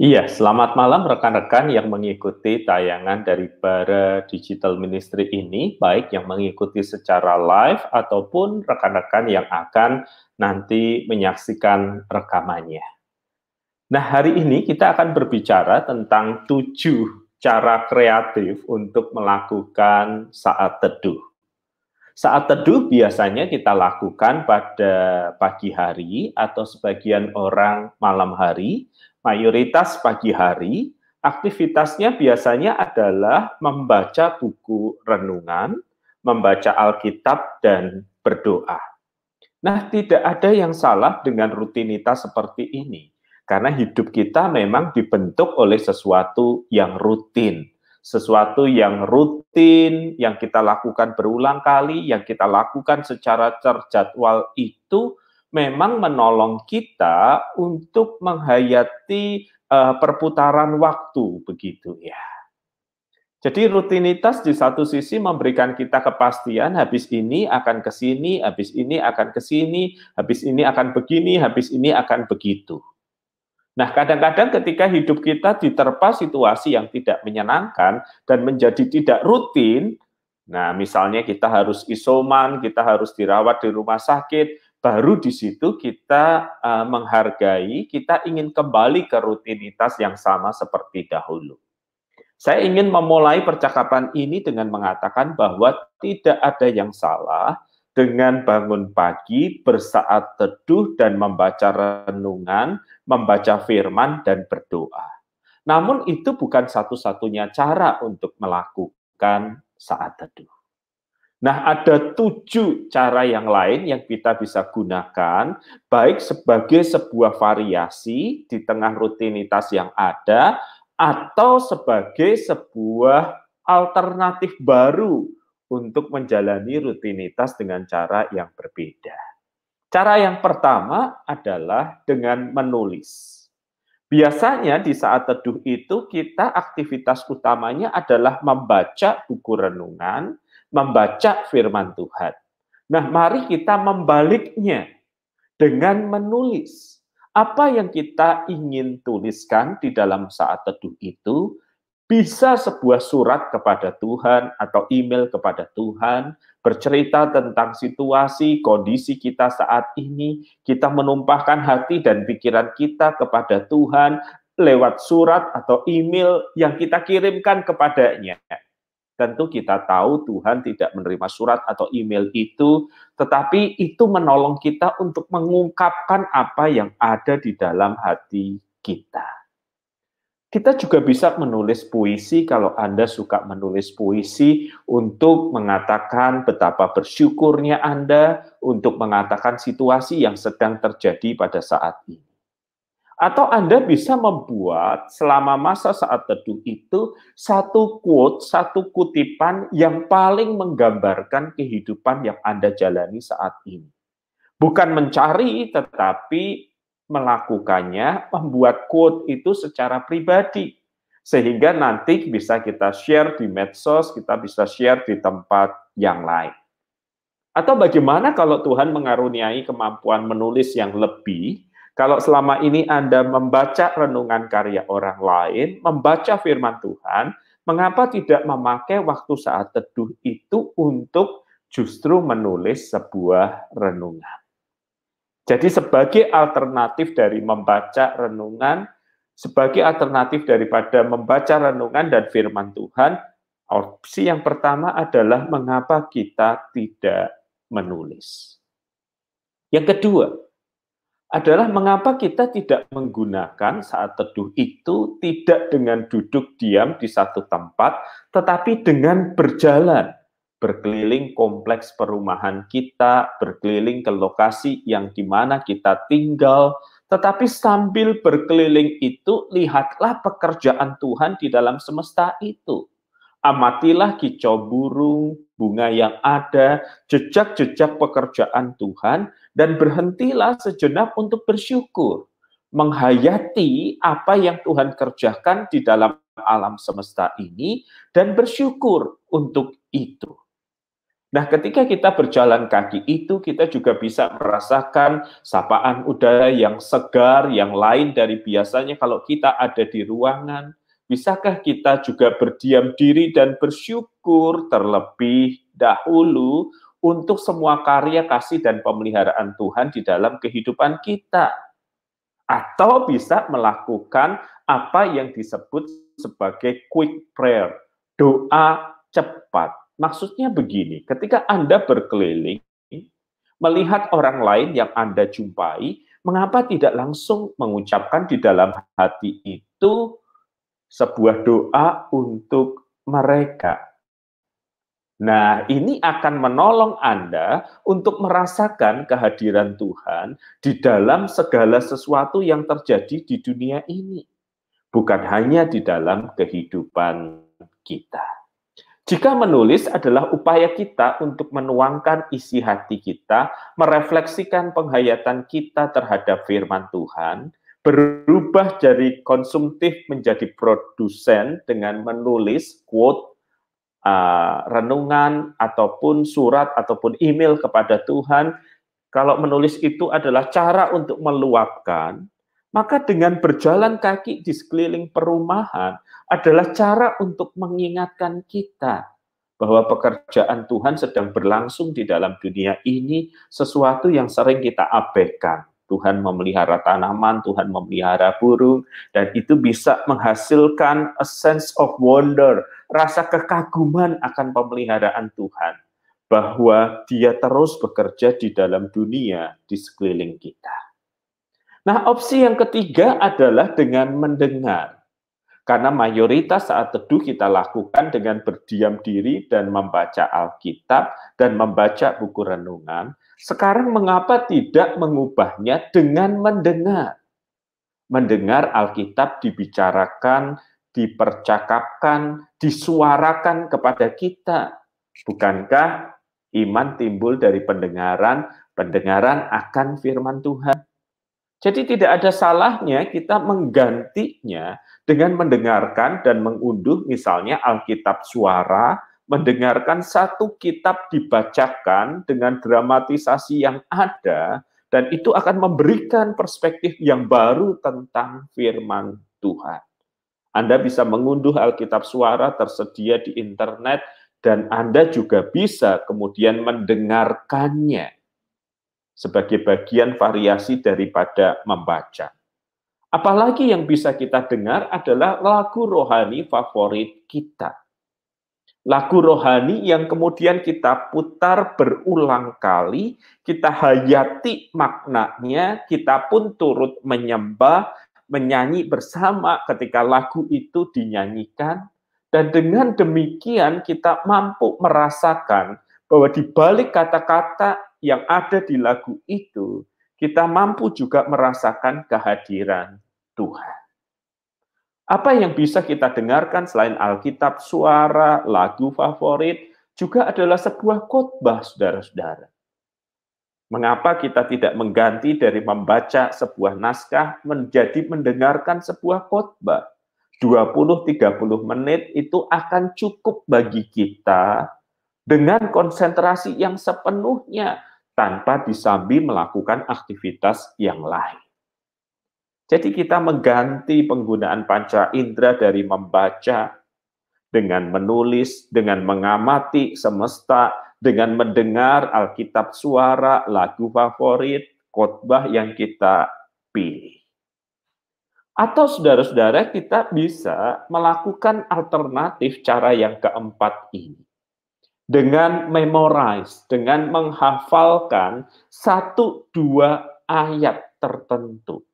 Iya, selamat malam rekan-rekan yang mengikuti tayangan dari Bara Digital Ministry ini, baik yang mengikuti secara live ataupun rekan-rekan yang akan nanti menyaksikan rekamannya. Nah, hari ini kita akan berbicara tentang tujuh cara kreatif untuk melakukan saat teduh. Saat teduh biasanya kita lakukan pada pagi hari atau sebagian orang malam hari, mayoritas pagi hari, aktivitasnya biasanya adalah membaca buku renungan, membaca Alkitab, dan berdoa. Nah, tidak ada yang salah dengan rutinitas seperti ini, karena hidup kita memang dibentuk oleh sesuatu yang rutin. Sesuatu yang rutin, yang kita lakukan berulang kali, yang kita lakukan secara terjadwal itu memang menolong kita untuk menghayati uh, perputaran waktu begitu ya. Jadi rutinitas di satu sisi memberikan kita kepastian habis ini akan ke sini, habis ini akan ke sini, habis ini akan begini, habis ini akan begitu. Nah, kadang-kadang ketika hidup kita diterpa situasi yang tidak menyenangkan dan menjadi tidak rutin, nah misalnya kita harus isoman, kita harus dirawat di rumah sakit, baru di situ kita uh, menghargai, kita ingin kembali ke rutinitas yang sama seperti dahulu. Saya ingin memulai percakapan ini dengan mengatakan bahwa tidak ada yang salah dengan bangun pagi, bersaat teduh, dan membaca renungan, membaca firman, dan berdoa. Namun, itu bukan satu-satunya cara untuk melakukan saat teduh. Nah, ada tujuh cara yang lain yang kita bisa gunakan, baik sebagai sebuah variasi di tengah rutinitas yang ada, atau sebagai sebuah alternatif baru untuk menjalani rutinitas dengan cara yang berbeda. Cara yang pertama adalah dengan menulis. Biasanya di saat teduh itu kita aktivitas utamanya adalah membaca buku renungan, membaca firman Tuhan. Nah, mari kita membaliknya dengan menulis. Apa yang kita ingin tuliskan di dalam saat teduh itu bisa sebuah surat kepada Tuhan atau email kepada Tuhan, bercerita tentang situasi, kondisi kita saat ini, kita menumpahkan hati dan pikiran kita kepada Tuhan lewat surat atau email yang kita kirimkan kepadanya. Tentu kita tahu Tuhan tidak menerima surat atau email itu, tetapi itu menolong kita untuk mengungkapkan apa yang ada di dalam hati kita. Kita juga bisa menulis puisi kalau Anda suka menulis puisi untuk mengatakan betapa bersyukurnya Anda, untuk mengatakan situasi yang sedang terjadi pada saat ini. Atau Anda bisa membuat selama masa saat teduh itu satu quote, satu kutipan yang paling menggambarkan kehidupan yang Anda jalani saat ini. Bukan mencari, tetapi melakukannya, membuat quote itu secara pribadi. Sehingga nanti bisa kita share di medsos, kita bisa share di tempat yang lain. Atau bagaimana kalau Tuhan mengaruniai kemampuan menulis yang lebih, kalau selama ini Anda membaca renungan karya orang lain, membaca firman Tuhan, mengapa tidak memakai waktu saat teduh itu untuk justru menulis sebuah renungan? Jadi sebagai alternatif dari membaca renungan, sebagai alternatif daripada membaca renungan dan firman Tuhan, opsi yang pertama adalah mengapa kita tidak menulis. Yang kedua, adalah mengapa kita tidak menggunakan saat teduh itu tidak dengan duduk diam di satu tempat, tetapi dengan berjalan, berkeliling kompleks perumahan kita, berkeliling ke lokasi yang di mana kita tinggal, tetapi sambil berkeliling itu, lihatlah pekerjaan Tuhan di dalam semesta itu. Amatilah kicau burung, bunga yang ada, jejak-jejak pekerjaan Tuhan, dan berhentilah sejenak untuk bersyukur. Menghayati apa yang Tuhan kerjakan di dalam alam semesta ini, dan bersyukur untuk itu. Nah, ketika kita berjalan kaki itu, kita juga bisa merasakan sapaan udara yang segar, yang lain dari biasanya kalau kita ada di ruangan. Bisakah kita juga berdiam diri dan bersyukur terlebih dahulu untuk semua karya kasih dan pemeliharaan Tuhan di dalam kehidupan kita? Atau bisa melakukan apa yang disebut sebagai quick prayer, doa cepat Maksudnya begini, ketika Anda berkeliling, melihat orang lain yang Anda jumpai, mengapa tidak langsung mengucapkan di dalam hati itu sebuah doa untuk mereka? Nah, ini akan menolong Anda untuk merasakan kehadiran Tuhan di dalam segala sesuatu yang terjadi di dunia ini, bukan hanya di dalam kehidupan kita. Jika menulis adalah upaya kita untuk menuangkan isi hati kita, merefleksikan penghayatan kita terhadap firman Tuhan, berubah dari konsumtif menjadi produsen dengan menulis quote, uh, renungan ataupun surat ataupun email kepada Tuhan. Kalau menulis itu adalah cara untuk meluapkan, maka dengan berjalan kaki di sekeliling perumahan, adalah cara untuk mengingatkan kita bahwa pekerjaan Tuhan sedang berlangsung di dalam dunia ini sesuatu yang sering kita abaikan. Tuhan memelihara tanaman, Tuhan memelihara burung, dan itu bisa menghasilkan a sense of wonder, rasa kekaguman akan pemeliharaan Tuhan, bahwa Dia terus bekerja di dalam dunia di sekeliling kita. Nah, opsi yang ketiga adalah dengan mendengar. Karena mayoritas saat teduh kita lakukan dengan berdiam diri dan membaca Alkitab dan membaca buku renungan. Sekarang mengapa tidak mengubahnya dengan mendengar? Mendengar Alkitab dibicarakan, dipercakapkan, disuarakan kepada kita. Bukankah iman timbul dari pendengaran, pendengaran akan firman Tuhan? Jadi tidak ada salahnya kita menggantinya dengan mendengarkan dan mengunduh misalnya Alkitab suara, mendengarkan satu kitab dibacakan dengan dramatisasi yang ada, dan itu akan memberikan perspektif yang baru tentang firman Tuhan. Anda bisa mengunduh Alkitab suara tersedia di internet, dan Anda juga bisa kemudian mendengarkannya sebagai bagian variasi daripada membaca. Apalagi yang bisa kita dengar adalah lagu rohani favorit kita. Lagu rohani yang kemudian kita putar berulang kali, kita hayati maknanya, kita pun turut menyembah, menyanyi bersama ketika lagu itu dinyanyikan, dan dengan demikian kita mampu merasakan bahwa di balik kata-kata yang ada di lagu itu, kita mampu juga merasakan kehadiran Tuhan. Apa yang bisa kita dengarkan selain Alkitab, suara, lagu favorit, juga adalah sebuah khotbah, saudara-saudara. Mengapa kita tidak mengganti dari membaca sebuah naskah menjadi mendengarkan sebuah khotbah? 20-30 menit itu akan cukup bagi kita dengan konsentrasi yang sepenuhnya tanpa disambi melakukan aktivitas yang lain. Jadi kita mengganti penggunaan panca indera dari membaca dengan menulis, dengan mengamati semesta, dengan mendengar Alkitab suara, lagu favorit, khotbah yang kita pilih. Atau saudara-saudara kita bisa melakukan alternatif cara yang keempat ini dengan memorize, dengan menghafalkan satu dua ayat tertentu.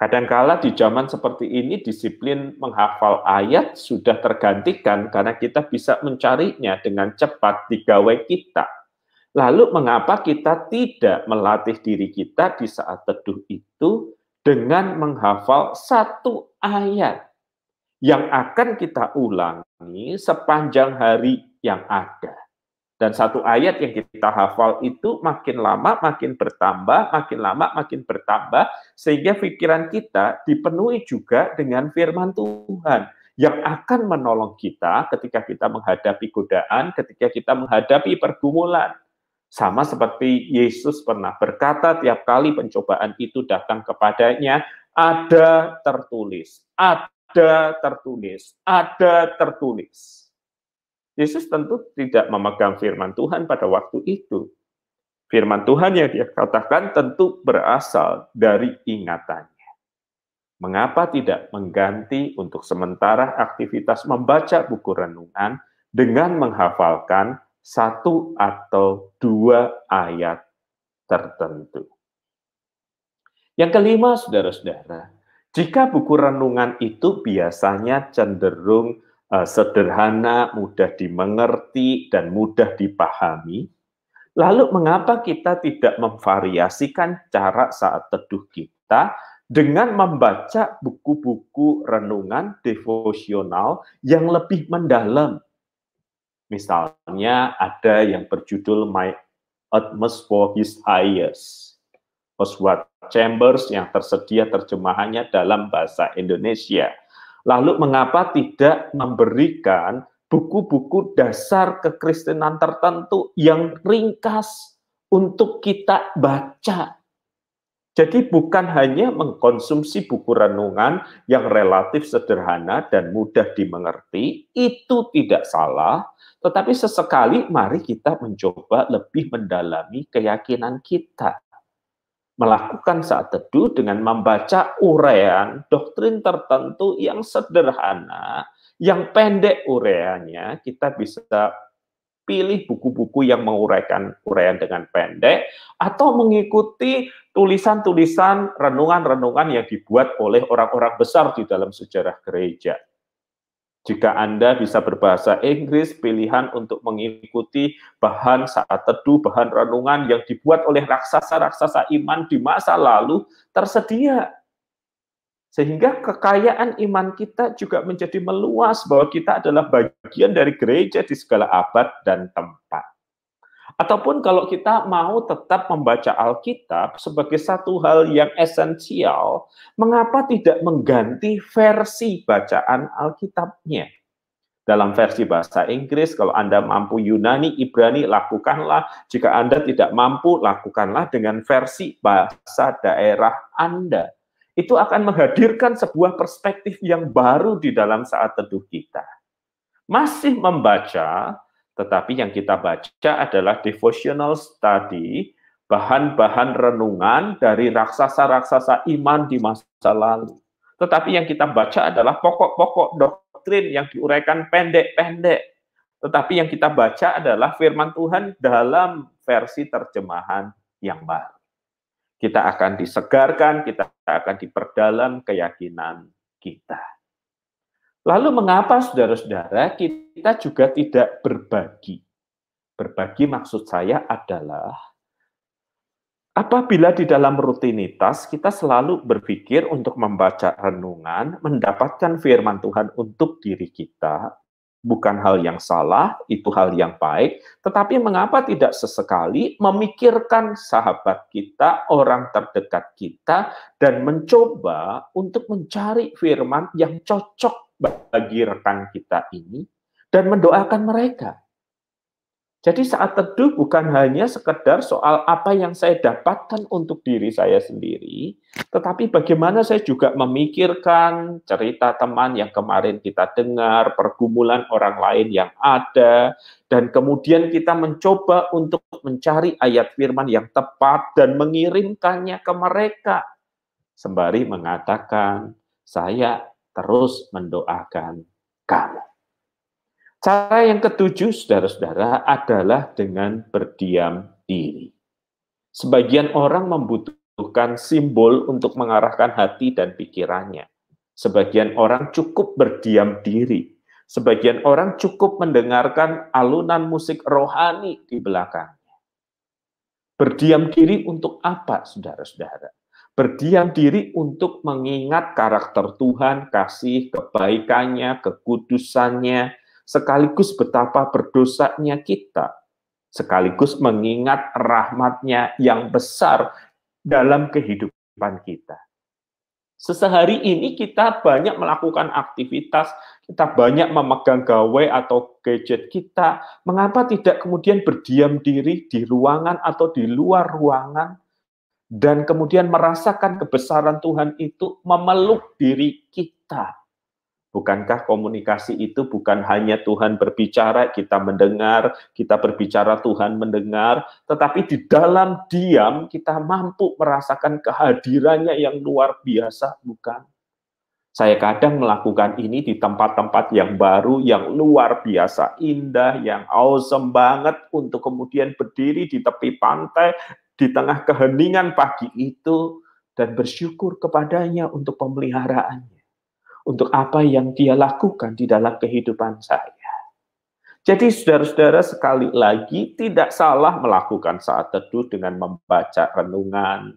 Kadangkala di zaman seperti ini disiplin menghafal ayat sudah tergantikan karena kita bisa mencarinya dengan cepat di gawai kita. Lalu mengapa kita tidak melatih diri kita di saat teduh itu dengan menghafal satu ayat yang akan kita ulangi sepanjang hari yang ada. Dan satu ayat yang kita hafal itu makin lama makin bertambah, makin lama makin bertambah, sehingga pikiran kita dipenuhi juga dengan firman Tuhan yang akan menolong kita ketika kita menghadapi godaan, ketika kita menghadapi pergumulan. Sama seperti Yesus pernah berkata tiap kali pencobaan itu datang kepadanya, ada tertulis, ada tertulis, ada tertulis. Yesus tentu tidak memegang firman Tuhan pada waktu itu. Firman Tuhan yang dia katakan tentu berasal dari ingatannya. Mengapa tidak mengganti untuk sementara aktivitas membaca buku renungan dengan menghafalkan satu atau dua ayat tertentu? Yang kelima, saudara-saudara, jika buku renungan itu biasanya cenderung uh, sederhana, mudah dimengerti, dan mudah dipahami, lalu mengapa kita tidak memvariasikan cara saat teduh kita dengan membaca buku-buku renungan devosional yang lebih mendalam. Misalnya ada yang berjudul My Atmosphere His Highest. Oswald Chambers yang tersedia terjemahannya dalam bahasa Indonesia. Lalu mengapa tidak memberikan buku-buku dasar kekristenan tertentu yang ringkas untuk kita baca jadi bukan hanya mengkonsumsi buku renungan yang relatif sederhana dan mudah dimengerti, itu tidak salah, tetapi sesekali mari kita mencoba lebih mendalami keyakinan kita. Melakukan saat teduh dengan membaca uraian doktrin tertentu yang sederhana, yang pendek uraiannya, kita bisa pilih buku-buku yang menguraikan uraian dengan pendek atau mengikuti tulisan-tulisan renungan-renungan yang dibuat oleh orang-orang besar di dalam sejarah gereja. Jika Anda bisa berbahasa Inggris, pilihan untuk mengikuti bahan saat teduh, bahan renungan yang dibuat oleh raksasa-raksasa iman di masa lalu tersedia. Sehingga kekayaan iman kita juga menjadi meluas bahwa kita adalah bagian dari gereja di segala abad dan tempat. Ataupun kalau kita mau tetap membaca Alkitab sebagai satu hal yang esensial, mengapa tidak mengganti versi bacaan Alkitabnya? Dalam versi bahasa Inggris, kalau Anda mampu Yunani, Ibrani, lakukanlah. Jika Anda tidak mampu, lakukanlah dengan versi bahasa daerah Anda itu akan menghadirkan sebuah perspektif yang baru di dalam saat teduh kita. Masih membaca, tetapi yang kita baca adalah devotional study, bahan-bahan renungan dari raksasa-raksasa iman di masa lalu. Tetapi yang kita baca adalah pokok-pokok doktrin yang diuraikan pendek-pendek. Tetapi yang kita baca adalah firman Tuhan dalam versi terjemahan yang baru kita akan disegarkan, kita akan diperdalam keyakinan kita. Lalu mengapa saudara-saudara kita juga tidak berbagi? Berbagi maksud saya adalah apabila di dalam rutinitas kita selalu berpikir untuk membaca renungan, mendapatkan firman Tuhan untuk diri kita, bukan hal yang salah, itu hal yang baik, tetapi mengapa tidak sesekali memikirkan sahabat kita, orang terdekat kita, dan mencoba untuk mencari firman yang cocok bagi rekan kita ini, dan mendoakan mereka. Jadi saat teduh bukan hanya sekedar soal apa yang saya dapatkan untuk diri saya sendiri, tetapi bagaimana saya juga memikirkan cerita teman yang kemarin kita dengar, pergumulan orang lain yang ada, dan kemudian kita mencoba untuk mencari ayat firman yang tepat dan mengirimkannya ke mereka. Sembari mengatakan, saya terus mendoakan kamu. Cara yang ketujuh, saudara-saudara, adalah dengan berdiam diri. Sebagian orang membutuhkan simbol untuk mengarahkan hati dan pikirannya. Sebagian orang cukup berdiam diri. Sebagian orang cukup mendengarkan alunan musik rohani di belakangnya. Berdiam diri untuk apa, saudara-saudara? Berdiam diri untuk mengingat karakter Tuhan, kasih, kebaikannya, kekudusannya, sekaligus betapa berdosanya kita, sekaligus mengingat rahmatnya yang besar dalam kehidupan kita. Sesehari ini kita banyak melakukan aktivitas, kita banyak memegang gawai atau gadget kita. Mengapa tidak kemudian berdiam diri di ruangan atau di luar ruangan dan kemudian merasakan kebesaran Tuhan itu memeluk diri kita? Bukankah komunikasi itu bukan hanya Tuhan berbicara, kita mendengar, kita berbicara, Tuhan mendengar, tetapi di dalam diam kita mampu merasakan kehadirannya yang luar biasa, bukan? Saya kadang melakukan ini di tempat-tempat yang baru, yang luar biasa indah, yang awesome banget untuk kemudian berdiri di tepi pantai, di tengah keheningan pagi itu, dan bersyukur kepadanya untuk pemeliharaannya untuk apa yang dia lakukan di dalam kehidupan saya. Jadi saudara-saudara sekali lagi tidak salah melakukan saat teduh dengan membaca renungan,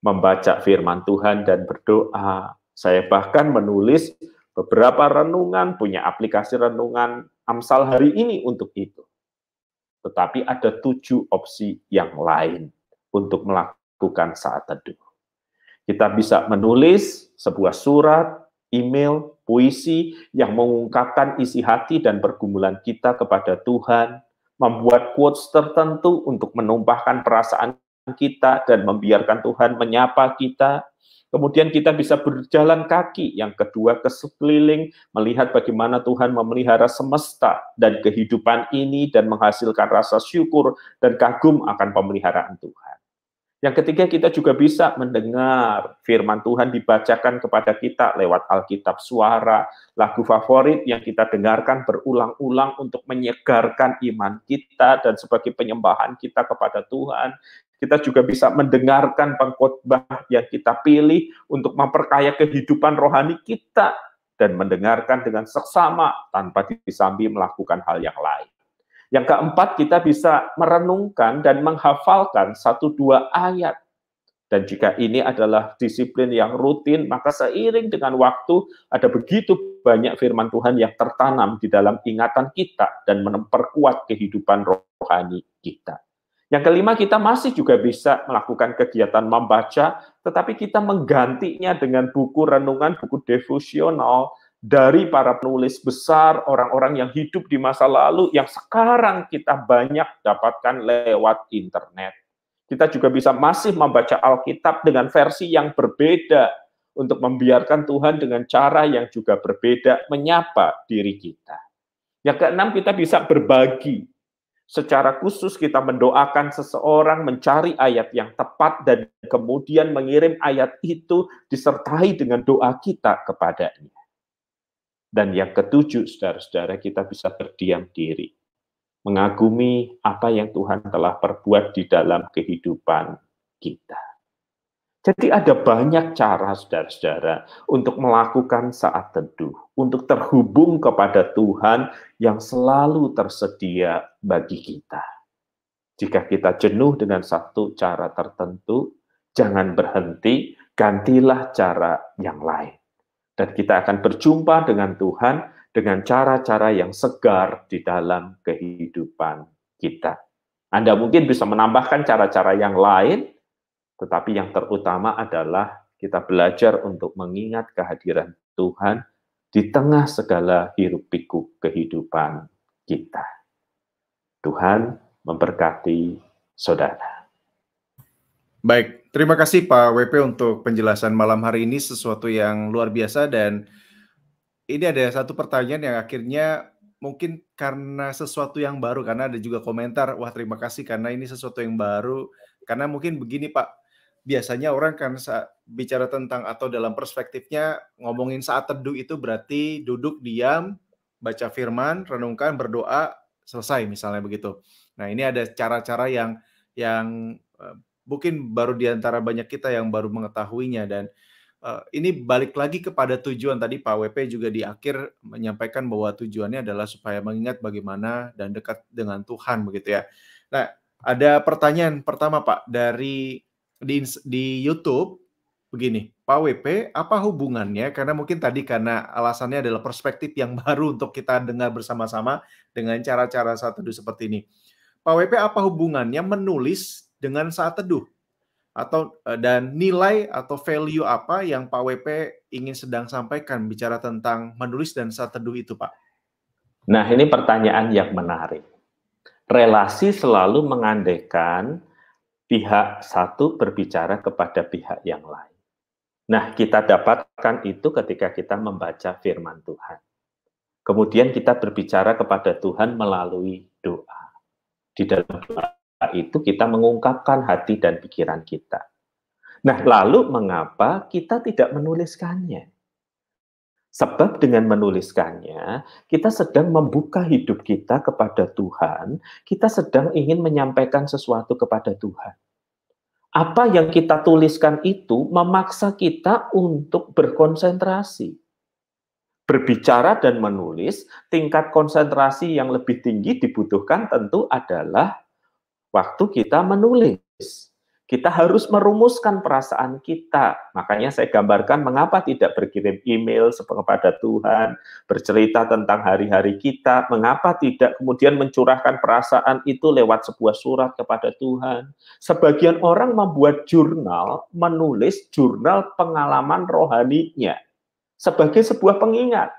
membaca firman Tuhan dan berdoa. Saya bahkan menulis beberapa renungan, punya aplikasi renungan Amsal hari ini untuk itu. Tetapi ada tujuh opsi yang lain untuk melakukan saat teduh. Kita bisa menulis sebuah surat, email, puisi yang mengungkapkan isi hati dan pergumulan kita kepada Tuhan, membuat quotes tertentu untuk menumpahkan perasaan kita dan membiarkan Tuhan menyapa kita. Kemudian kita bisa berjalan kaki. Yang kedua, ke sekeliling, melihat bagaimana Tuhan memelihara semesta dan kehidupan ini dan menghasilkan rasa syukur dan kagum akan pemeliharaan Tuhan. Yang ketiga, kita juga bisa mendengar firman Tuhan dibacakan kepada kita lewat Alkitab suara, lagu favorit yang kita dengarkan berulang-ulang untuk menyegarkan iman kita dan sebagai penyembahan kita kepada Tuhan. Kita juga bisa mendengarkan pengkhotbah yang kita pilih untuk memperkaya kehidupan rohani kita dan mendengarkan dengan seksama tanpa disambi melakukan hal yang lain. Yang keempat, kita bisa merenungkan dan menghafalkan satu dua ayat. Dan jika ini adalah disiplin yang rutin, maka seiring dengan waktu ada begitu banyak firman Tuhan yang tertanam di dalam ingatan kita dan memperkuat kehidupan rohani kita. Yang kelima, kita masih juga bisa melakukan kegiatan membaca, tetapi kita menggantinya dengan buku renungan, buku devosional, dari para penulis besar, orang-orang yang hidup di masa lalu, yang sekarang kita banyak dapatkan lewat internet. Kita juga bisa masih membaca Alkitab dengan versi yang berbeda untuk membiarkan Tuhan dengan cara yang juga berbeda menyapa diri kita. Yang keenam, kita bisa berbagi. Secara khusus kita mendoakan seseorang mencari ayat yang tepat dan kemudian mengirim ayat itu disertai dengan doa kita kepadanya. Dan yang ketujuh, saudara-saudara, kita bisa berdiam diri. Mengagumi apa yang Tuhan telah perbuat di dalam kehidupan kita. Jadi ada banyak cara, saudara-saudara, untuk melakukan saat teduh, untuk terhubung kepada Tuhan yang selalu tersedia bagi kita. Jika kita jenuh dengan satu cara tertentu, jangan berhenti, gantilah cara yang lain. Dan kita akan berjumpa dengan Tuhan dengan cara-cara yang segar di dalam kehidupan kita. Anda mungkin bisa menambahkan cara-cara yang lain, tetapi yang terutama adalah kita belajar untuk mengingat kehadiran Tuhan di tengah segala hiruk-pikuk kehidupan kita. Tuhan memberkati saudara. Baik, Terima kasih Pak WP untuk penjelasan malam hari ini sesuatu yang luar biasa dan ini ada satu pertanyaan yang akhirnya mungkin karena sesuatu yang baru karena ada juga komentar wah terima kasih karena ini sesuatu yang baru karena mungkin begini Pak biasanya orang kan bicara tentang atau dalam perspektifnya ngomongin saat teduh itu berarti duduk diam baca firman renungkan berdoa selesai misalnya begitu. Nah ini ada cara-cara yang yang eh, mungkin baru di antara banyak kita yang baru mengetahuinya dan uh, ini balik lagi kepada tujuan tadi Pak WP juga di akhir menyampaikan bahwa tujuannya adalah supaya mengingat bagaimana dan dekat dengan Tuhan begitu ya. Nah, ada pertanyaan pertama Pak dari di, di YouTube begini, Pak WP, apa hubungannya? Karena mungkin tadi karena alasannya adalah perspektif yang baru untuk kita dengar bersama-sama dengan cara-cara satu seperti ini. Pak WP, apa hubungannya menulis dengan saat teduh. atau uh, dan nilai atau value apa yang Pak WP ingin sedang sampaikan bicara tentang menulis dan saat teduh itu, Pak? Nah, ini pertanyaan yang menarik. Relasi selalu mengandaikan pihak satu berbicara kepada pihak yang lain. Nah, kita dapatkan itu ketika kita membaca firman Tuhan. Kemudian kita berbicara kepada Tuhan melalui doa. Di dalam doa itu kita mengungkapkan hati dan pikiran kita. Nah, lalu mengapa kita tidak menuliskannya? Sebab dengan menuliskannya, kita sedang membuka hidup kita kepada Tuhan, kita sedang ingin menyampaikan sesuatu kepada Tuhan. Apa yang kita tuliskan itu memaksa kita untuk berkonsentrasi. Berbicara dan menulis, tingkat konsentrasi yang lebih tinggi dibutuhkan tentu adalah waktu kita menulis. Kita harus merumuskan perasaan kita. Makanya saya gambarkan mengapa tidak berkirim email kepada Tuhan, bercerita tentang hari-hari kita, mengapa tidak kemudian mencurahkan perasaan itu lewat sebuah surat kepada Tuhan. Sebagian orang membuat jurnal, menulis jurnal pengalaman rohaninya sebagai sebuah pengingat.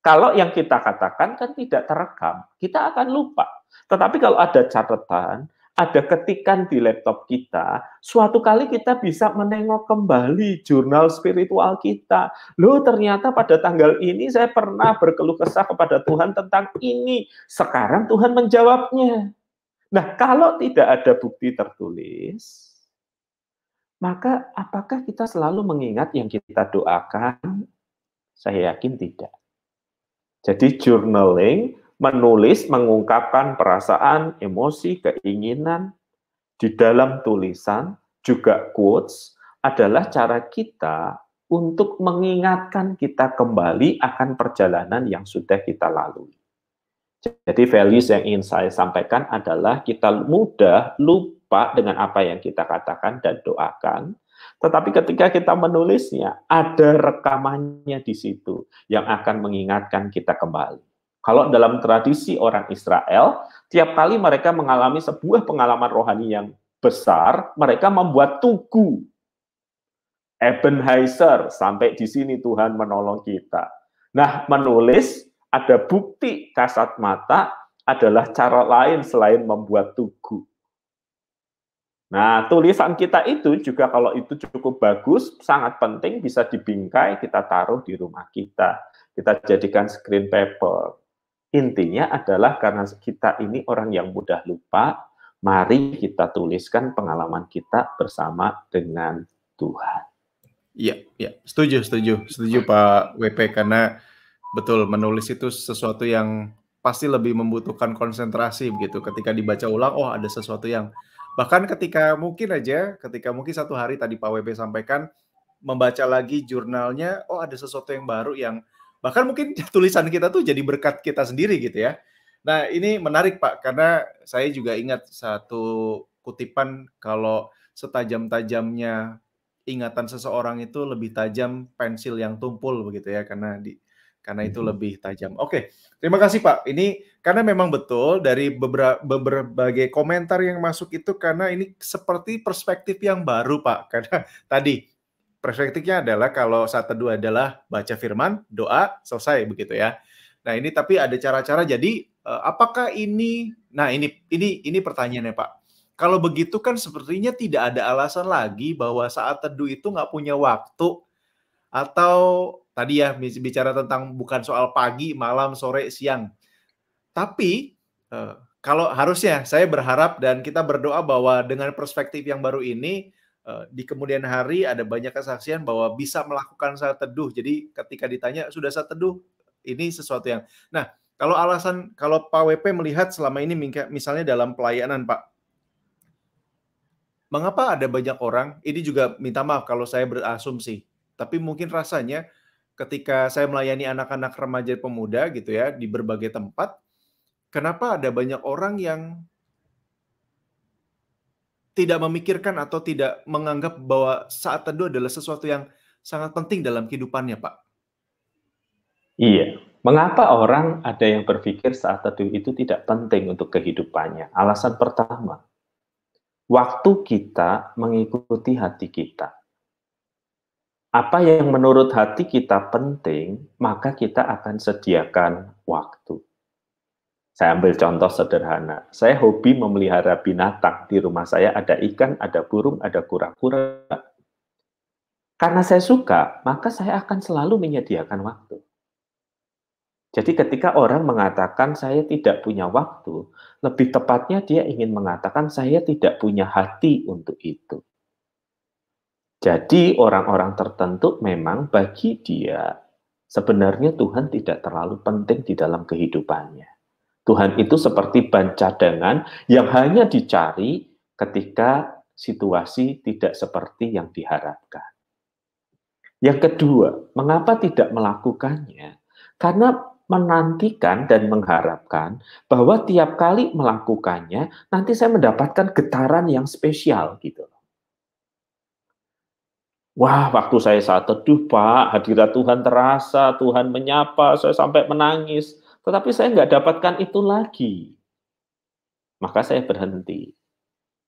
Kalau yang kita katakan kan tidak terekam, kita akan lupa. Tetapi kalau ada catatan, ada ketikan di laptop kita, suatu kali kita bisa menengok kembali jurnal spiritual kita. Loh, ternyata pada tanggal ini saya pernah berkeluh kesah kepada Tuhan tentang ini. Sekarang Tuhan menjawabnya. Nah, kalau tidak ada bukti tertulis, maka apakah kita selalu mengingat yang kita doakan? Saya yakin tidak. Jadi journaling menulis, mengungkapkan perasaan, emosi, keinginan di dalam tulisan, juga quotes, adalah cara kita untuk mengingatkan kita kembali akan perjalanan yang sudah kita lalui. Jadi values yang ingin saya sampaikan adalah kita mudah lupa dengan apa yang kita katakan dan doakan, tetapi ketika kita menulisnya, ada rekamannya di situ yang akan mengingatkan kita kembali. Kalau dalam tradisi orang Israel, tiap kali mereka mengalami sebuah pengalaman rohani yang besar, mereka membuat tugu. Ebenezer, sampai di sini Tuhan menolong kita. Nah, menulis ada bukti kasat mata adalah cara lain selain membuat tugu. Nah, tulisan kita itu juga kalau itu cukup bagus, sangat penting bisa dibingkai, kita taruh di rumah kita. Kita jadikan screen paper. Intinya adalah karena kita ini orang yang mudah lupa, mari kita tuliskan pengalaman kita bersama dengan Tuhan. Iya, iya, setuju, setuju, setuju Pak WP karena betul menulis itu sesuatu yang pasti lebih membutuhkan konsentrasi begitu. Ketika dibaca ulang, oh ada sesuatu yang bahkan ketika mungkin aja, ketika mungkin satu hari tadi Pak WP sampaikan membaca lagi jurnalnya, oh ada sesuatu yang baru yang Bahkan mungkin tulisan kita tuh jadi berkat kita sendiri gitu ya. Nah, ini menarik Pak karena saya juga ingat satu kutipan kalau setajam-tajamnya ingatan seseorang itu lebih tajam pensil yang tumpul begitu ya karena di karena itu lebih tajam. Oke, terima kasih Pak. Ini karena memang betul dari beberapa berbagai komentar yang masuk itu karena ini seperti perspektif yang baru Pak. Karena tadi perspektifnya adalah kalau saat teduh adalah baca firman, doa, selesai begitu ya. Nah, ini tapi ada cara-cara jadi eh, apakah ini nah ini ini ini pertanyaannya Pak. Kalau begitu kan sepertinya tidak ada alasan lagi bahwa saat teduh itu nggak punya waktu atau tadi ya bicara tentang bukan soal pagi, malam, sore, siang. Tapi eh, kalau harusnya saya berharap dan kita berdoa bahwa dengan perspektif yang baru ini di kemudian hari ada banyak kesaksian bahwa bisa melakukan saat teduh. Jadi ketika ditanya sudah saat teduh, ini sesuatu yang. Nah, kalau alasan kalau Pak WP melihat selama ini misalnya dalam pelayanan Pak, mengapa ada banyak orang? Ini juga minta maaf kalau saya berasumsi, tapi mungkin rasanya ketika saya melayani anak-anak remaja pemuda gitu ya di berbagai tempat, kenapa ada banyak orang yang tidak memikirkan atau tidak menganggap bahwa saat teduh adalah sesuatu yang sangat penting dalam kehidupannya, Pak? Iya. Mengapa orang ada yang berpikir saat teduh itu tidak penting untuk kehidupannya? Alasan pertama, waktu kita mengikuti hati kita. Apa yang menurut hati kita penting, maka kita akan sediakan waktu. Saya ambil contoh sederhana. Saya hobi memelihara binatang. Di rumah saya ada ikan, ada burung, ada kura-kura. Karena saya suka, maka saya akan selalu menyediakan waktu. Jadi ketika orang mengatakan saya tidak punya waktu, lebih tepatnya dia ingin mengatakan saya tidak punya hati untuk itu. Jadi orang-orang tertentu memang bagi dia sebenarnya Tuhan tidak terlalu penting di dalam kehidupannya. Tuhan itu seperti ban cadangan yang hanya dicari ketika situasi tidak seperti yang diharapkan. Yang kedua, mengapa tidak melakukannya? Karena menantikan dan mengharapkan bahwa tiap kali melakukannya nanti saya mendapatkan getaran yang spesial gitu. Wah, waktu saya saat teduh, Pak, hadirat Tuhan terasa, Tuhan menyapa, saya sampai menangis. Tetapi saya nggak dapatkan itu lagi. Maka saya berhenti.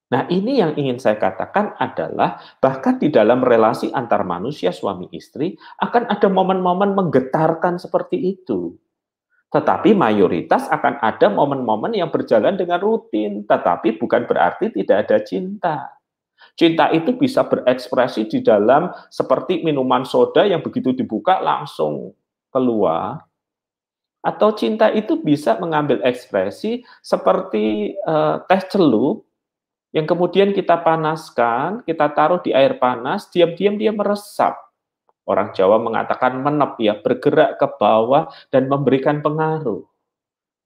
Nah ini yang ingin saya katakan adalah bahkan di dalam relasi antar manusia suami istri akan ada momen-momen menggetarkan seperti itu. Tetapi mayoritas akan ada momen-momen yang berjalan dengan rutin, tetapi bukan berarti tidak ada cinta. Cinta itu bisa berekspresi di dalam seperti minuman soda yang begitu dibuka langsung keluar, atau cinta itu bisa mengambil ekspresi seperti uh, teh celup yang kemudian kita panaskan, kita taruh di air panas, diam-diam dia meresap. Orang Jawa mengatakan menep ya, bergerak ke bawah dan memberikan pengaruh.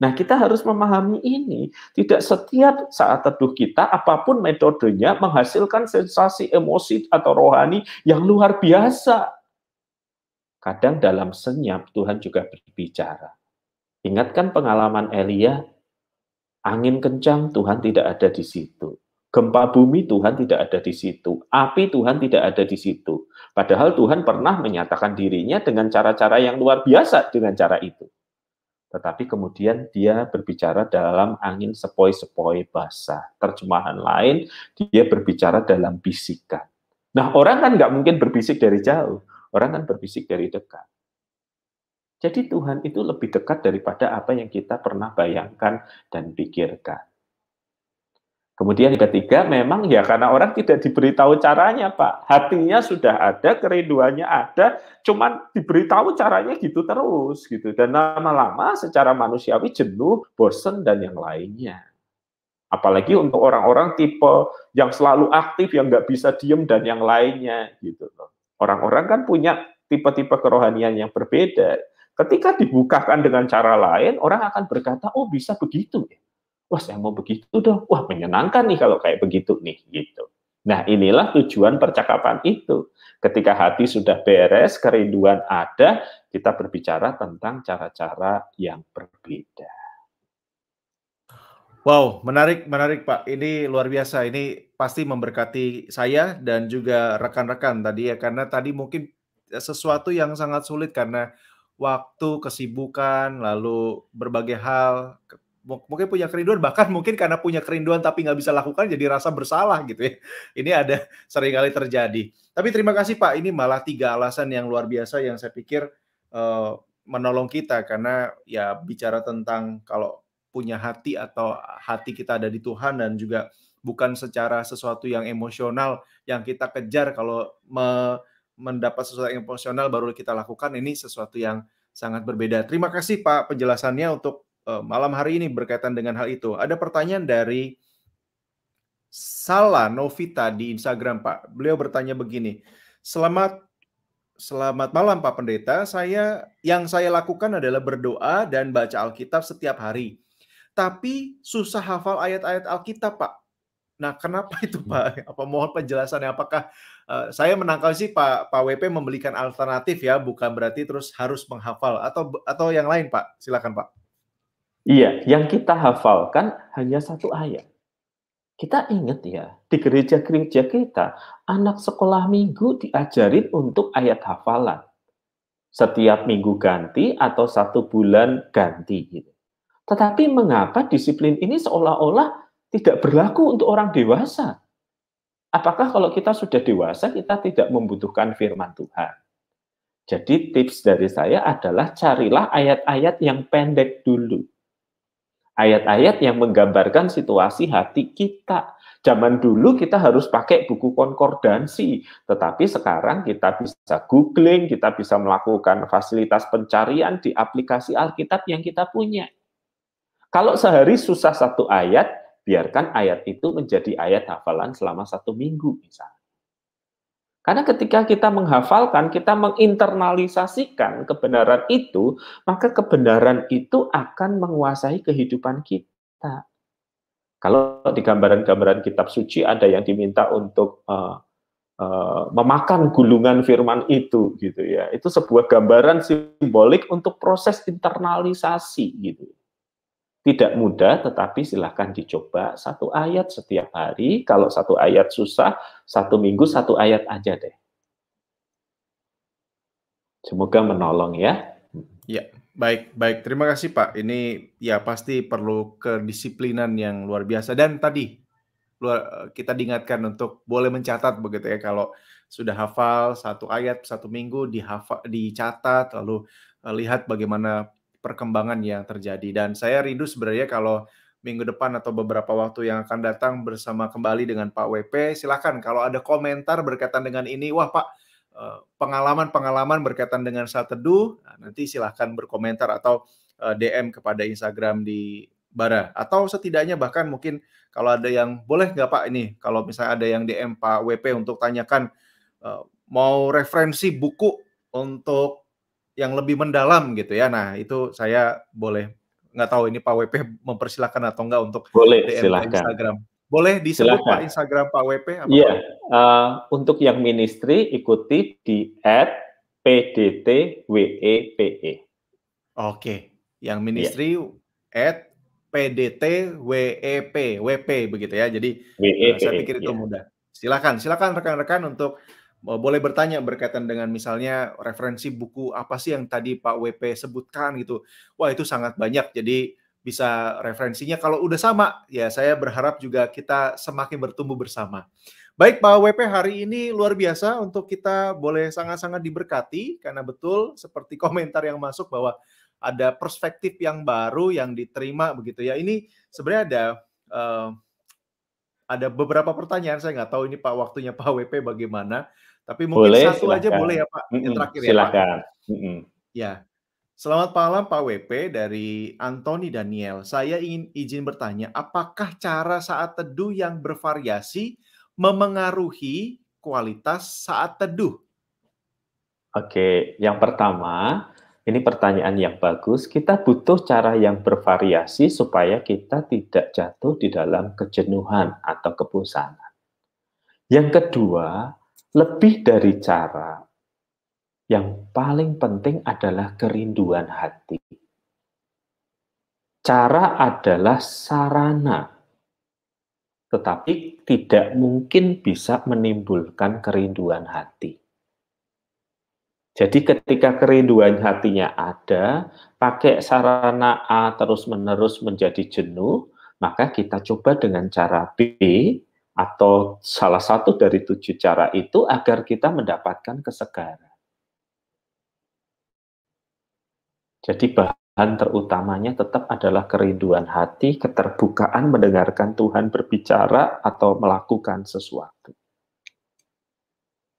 Nah, kita harus memahami ini. Tidak setiap saat teduh kita, apa pun metodenya, menghasilkan sensasi emosi atau rohani yang luar biasa. Kadang dalam senyap Tuhan juga berbicara. Ingatkan pengalaman Elia, angin kencang Tuhan tidak ada di situ. Gempa bumi Tuhan tidak ada di situ. Api Tuhan tidak ada di situ. Padahal Tuhan pernah menyatakan dirinya dengan cara-cara yang luar biasa dengan cara itu. Tetapi kemudian dia berbicara dalam angin sepoi-sepoi basah. Terjemahan lain, dia berbicara dalam bisikan. Nah orang kan nggak mungkin berbisik dari jauh. Orang kan berbisik dari dekat. Jadi Tuhan itu lebih dekat daripada apa yang kita pernah bayangkan dan pikirkan. Kemudian yang ketiga, memang ya karena orang tidak diberitahu caranya, Pak. Hatinya sudah ada, kerinduannya ada, cuman diberitahu caranya gitu terus gitu. Dan lama-lama secara manusiawi jenuh, bosen dan yang lainnya. Apalagi untuk orang-orang tipe yang selalu aktif, yang nggak bisa diem dan yang lainnya gitu. Orang-orang kan punya tipe-tipe kerohanian yang berbeda. Ketika dibukakan dengan cara lain, orang akan berkata, oh bisa begitu ya. Wah saya mau begitu dong. Wah menyenangkan nih kalau kayak begitu nih gitu. Nah inilah tujuan percakapan itu. Ketika hati sudah beres, kerinduan ada, kita berbicara tentang cara-cara yang berbeda. Wow, menarik, menarik Pak. Ini luar biasa. Ini pasti memberkati saya dan juga rekan-rekan tadi ya, karena tadi mungkin sesuatu yang sangat sulit karena waktu, kesibukan, lalu berbagai hal, mungkin punya kerinduan, bahkan mungkin karena punya kerinduan tapi nggak bisa lakukan jadi rasa bersalah gitu ya. Ini ada sering kali terjadi. Tapi terima kasih Pak, ini malah tiga alasan yang luar biasa yang saya pikir uh, menolong kita karena ya bicara tentang kalau punya hati atau hati kita ada di Tuhan dan juga bukan secara sesuatu yang emosional yang kita kejar kalau me, mendapat sesuatu yang emosional baru kita lakukan ini sesuatu yang sangat berbeda. Terima kasih Pak penjelasannya untuk uh, malam hari ini berkaitan dengan hal itu. Ada pertanyaan dari Sala Novita di Instagram Pak. Beliau bertanya begini. Selamat Selamat malam Pak Pendeta. Saya yang saya lakukan adalah berdoa dan baca Alkitab setiap hari. Tapi susah hafal ayat-ayat Alkitab, Pak. Nah, kenapa itu, Pak? Apa mohon penjelasannya? Apakah uh, saya menangkal sih Pak Pak WP membelikan alternatif ya, bukan berarti terus harus menghafal atau atau yang lain, Pak? Silakan, Pak. Iya, yang kita hafalkan hanya satu ayat. Kita ingat ya, di gereja-gereja kita, anak sekolah minggu diajarin untuk ayat hafalan. Setiap minggu ganti atau satu bulan ganti. Gitu. Tetapi mengapa disiplin ini seolah-olah tidak berlaku untuk orang dewasa. Apakah kalau kita sudah dewasa kita tidak membutuhkan firman Tuhan? Jadi tips dari saya adalah carilah ayat-ayat yang pendek dulu. Ayat-ayat yang menggambarkan situasi hati kita. Zaman dulu kita harus pakai buku konkordansi, tetapi sekarang kita bisa googling, kita bisa melakukan fasilitas pencarian di aplikasi Alkitab yang kita punya. Kalau sehari susah satu ayat, biarkan ayat itu menjadi ayat hafalan selama satu minggu misalnya. Karena ketika kita menghafalkan, kita menginternalisasikan kebenaran itu, maka kebenaran itu akan menguasai kehidupan kita. Kalau di gambaran-gambaran kitab suci ada yang diminta untuk uh, uh, memakan gulungan firman itu, gitu ya. Itu sebuah gambaran simbolik untuk proses internalisasi, gitu. Tidak mudah, tetapi silahkan dicoba satu ayat setiap hari. Kalau satu ayat susah, satu minggu satu ayat aja deh. Semoga menolong ya. Ya, baik, baik. Terima kasih Pak. Ini ya pasti perlu kedisiplinan yang luar biasa. Dan tadi luar, kita diingatkan untuk boleh mencatat begitu ya. Kalau sudah hafal satu ayat satu minggu dihafal, dicatat, lalu eh, lihat bagaimana perkembangan yang terjadi. Dan saya rindu sebenarnya kalau minggu depan atau beberapa waktu yang akan datang bersama kembali dengan Pak WP, silakan kalau ada komentar berkaitan dengan ini, wah Pak, eh, pengalaman-pengalaman berkaitan dengan saat teduh, nah, nanti silahkan berkomentar atau eh, DM kepada Instagram di Bara. Atau setidaknya bahkan mungkin kalau ada yang, boleh nggak Pak ini, kalau misalnya ada yang DM Pak WP untuk tanyakan, eh, mau referensi buku untuk yang lebih mendalam gitu ya. Nah, itu saya boleh nggak tahu ini Pak WP mempersilahkan atau enggak untuk boleh DM silakan. Instagram. Boleh disebut silakan. Pak Instagram Pak WP? Iya, uh, untuk yang ministry ikuti di @pdtwepe. Oke, yang ministry yeah. PDTWEP, WP begitu ya. Jadi WEP, uh, saya pikir itu yeah. mudah. Silakan, silakan rekan-rekan untuk boleh bertanya berkaitan dengan misalnya referensi buku apa sih yang tadi Pak WP sebutkan gitu. Wah itu sangat banyak jadi bisa referensinya kalau udah sama ya saya berharap juga kita semakin bertumbuh bersama. Baik Pak WP hari ini luar biasa untuk kita boleh sangat-sangat diberkati karena betul seperti komentar yang masuk bahwa ada perspektif yang baru yang diterima begitu ya. Ini sebenarnya ada uh, ada beberapa pertanyaan saya nggak tahu ini Pak waktunya Pak WP bagaimana. Tapi mungkin boleh, satu silakan. aja boleh ya Pak, yang terakhir ya silakan. Pak. Ya. Selamat malam Pak WP dari Anthony Daniel. Saya ingin izin bertanya, apakah cara saat teduh yang bervariasi memengaruhi kualitas saat teduh? Oke, yang pertama, ini pertanyaan yang bagus. Kita butuh cara yang bervariasi supaya kita tidak jatuh di dalam kejenuhan atau kebosanan. Yang kedua, lebih dari cara, yang paling penting adalah kerinduan hati. Cara adalah sarana, tetapi tidak mungkin bisa menimbulkan kerinduan hati. Jadi ketika kerinduan hatinya ada, pakai sarana A terus-menerus menjadi jenuh, maka kita coba dengan cara B, atau salah satu dari tujuh cara itu agar kita mendapatkan kesegaran. Jadi bahan terutamanya tetap adalah kerinduan hati, keterbukaan mendengarkan Tuhan berbicara atau melakukan sesuatu.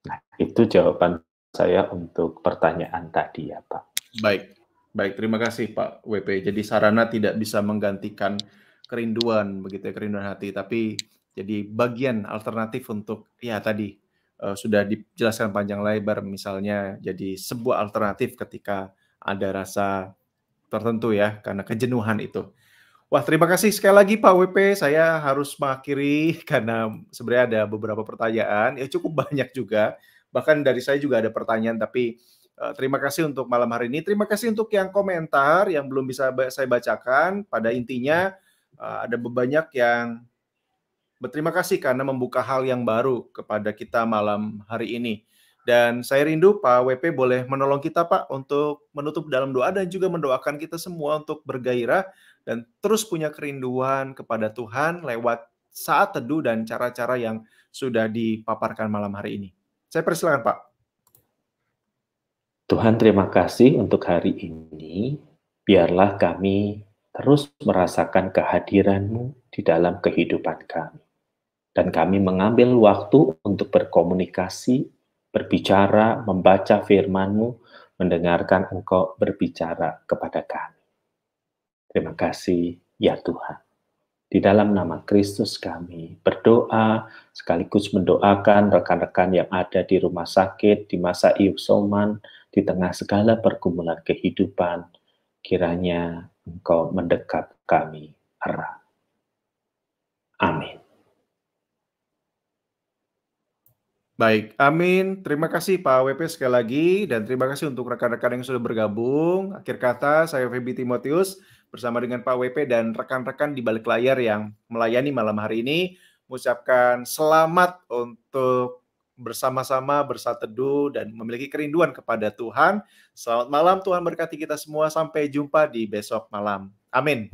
Nah, itu jawaban saya untuk pertanyaan tadi ya Pak. Baik, baik terima kasih Pak WP. Jadi sarana tidak bisa menggantikan kerinduan begitu ya kerinduan hati, tapi jadi bagian alternatif untuk ya tadi uh, sudah dijelaskan panjang lebar misalnya jadi sebuah alternatif ketika ada rasa tertentu ya karena kejenuhan itu. Wah, terima kasih sekali lagi Pak WP. Saya harus mengakhiri karena sebenarnya ada beberapa pertanyaan, ya cukup banyak juga. Bahkan dari saya juga ada pertanyaan tapi uh, terima kasih untuk malam hari ini. Terima kasih untuk yang komentar yang belum bisa saya bacakan. Pada intinya uh, ada banyak yang Berterima kasih karena membuka hal yang baru kepada kita malam hari ini. Dan saya rindu Pak WP boleh menolong kita Pak untuk menutup dalam doa dan juga mendoakan kita semua untuk bergairah dan terus punya kerinduan kepada Tuhan lewat saat teduh dan cara-cara yang sudah dipaparkan malam hari ini. Saya persilakan Pak. Tuhan terima kasih untuk hari ini. Biarlah kami terus merasakan kehadiran-Mu di dalam kehidupan kami. Dan kami mengambil waktu untuk berkomunikasi, berbicara, membaca firman-Mu, mendengarkan Engkau berbicara kepada kami. Terima kasih ya Tuhan. Di dalam nama Kristus kami berdoa sekaligus mendoakan rekan-rekan yang ada di rumah sakit di masa isoman di tengah segala pergumulan kehidupan. Kiranya Engkau mendekat kami erat. Amin. Baik, amin. Terima kasih Pak WP sekali lagi dan terima kasih untuk rekan-rekan yang sudah bergabung. Akhir kata, saya Febi Timotius bersama dengan Pak WP dan rekan-rekan di balik layar yang melayani malam hari ini mengucapkan selamat untuk bersama-sama bersatu dan memiliki kerinduan kepada Tuhan. Selamat malam, Tuhan berkati kita semua. Sampai jumpa di besok malam. Amin.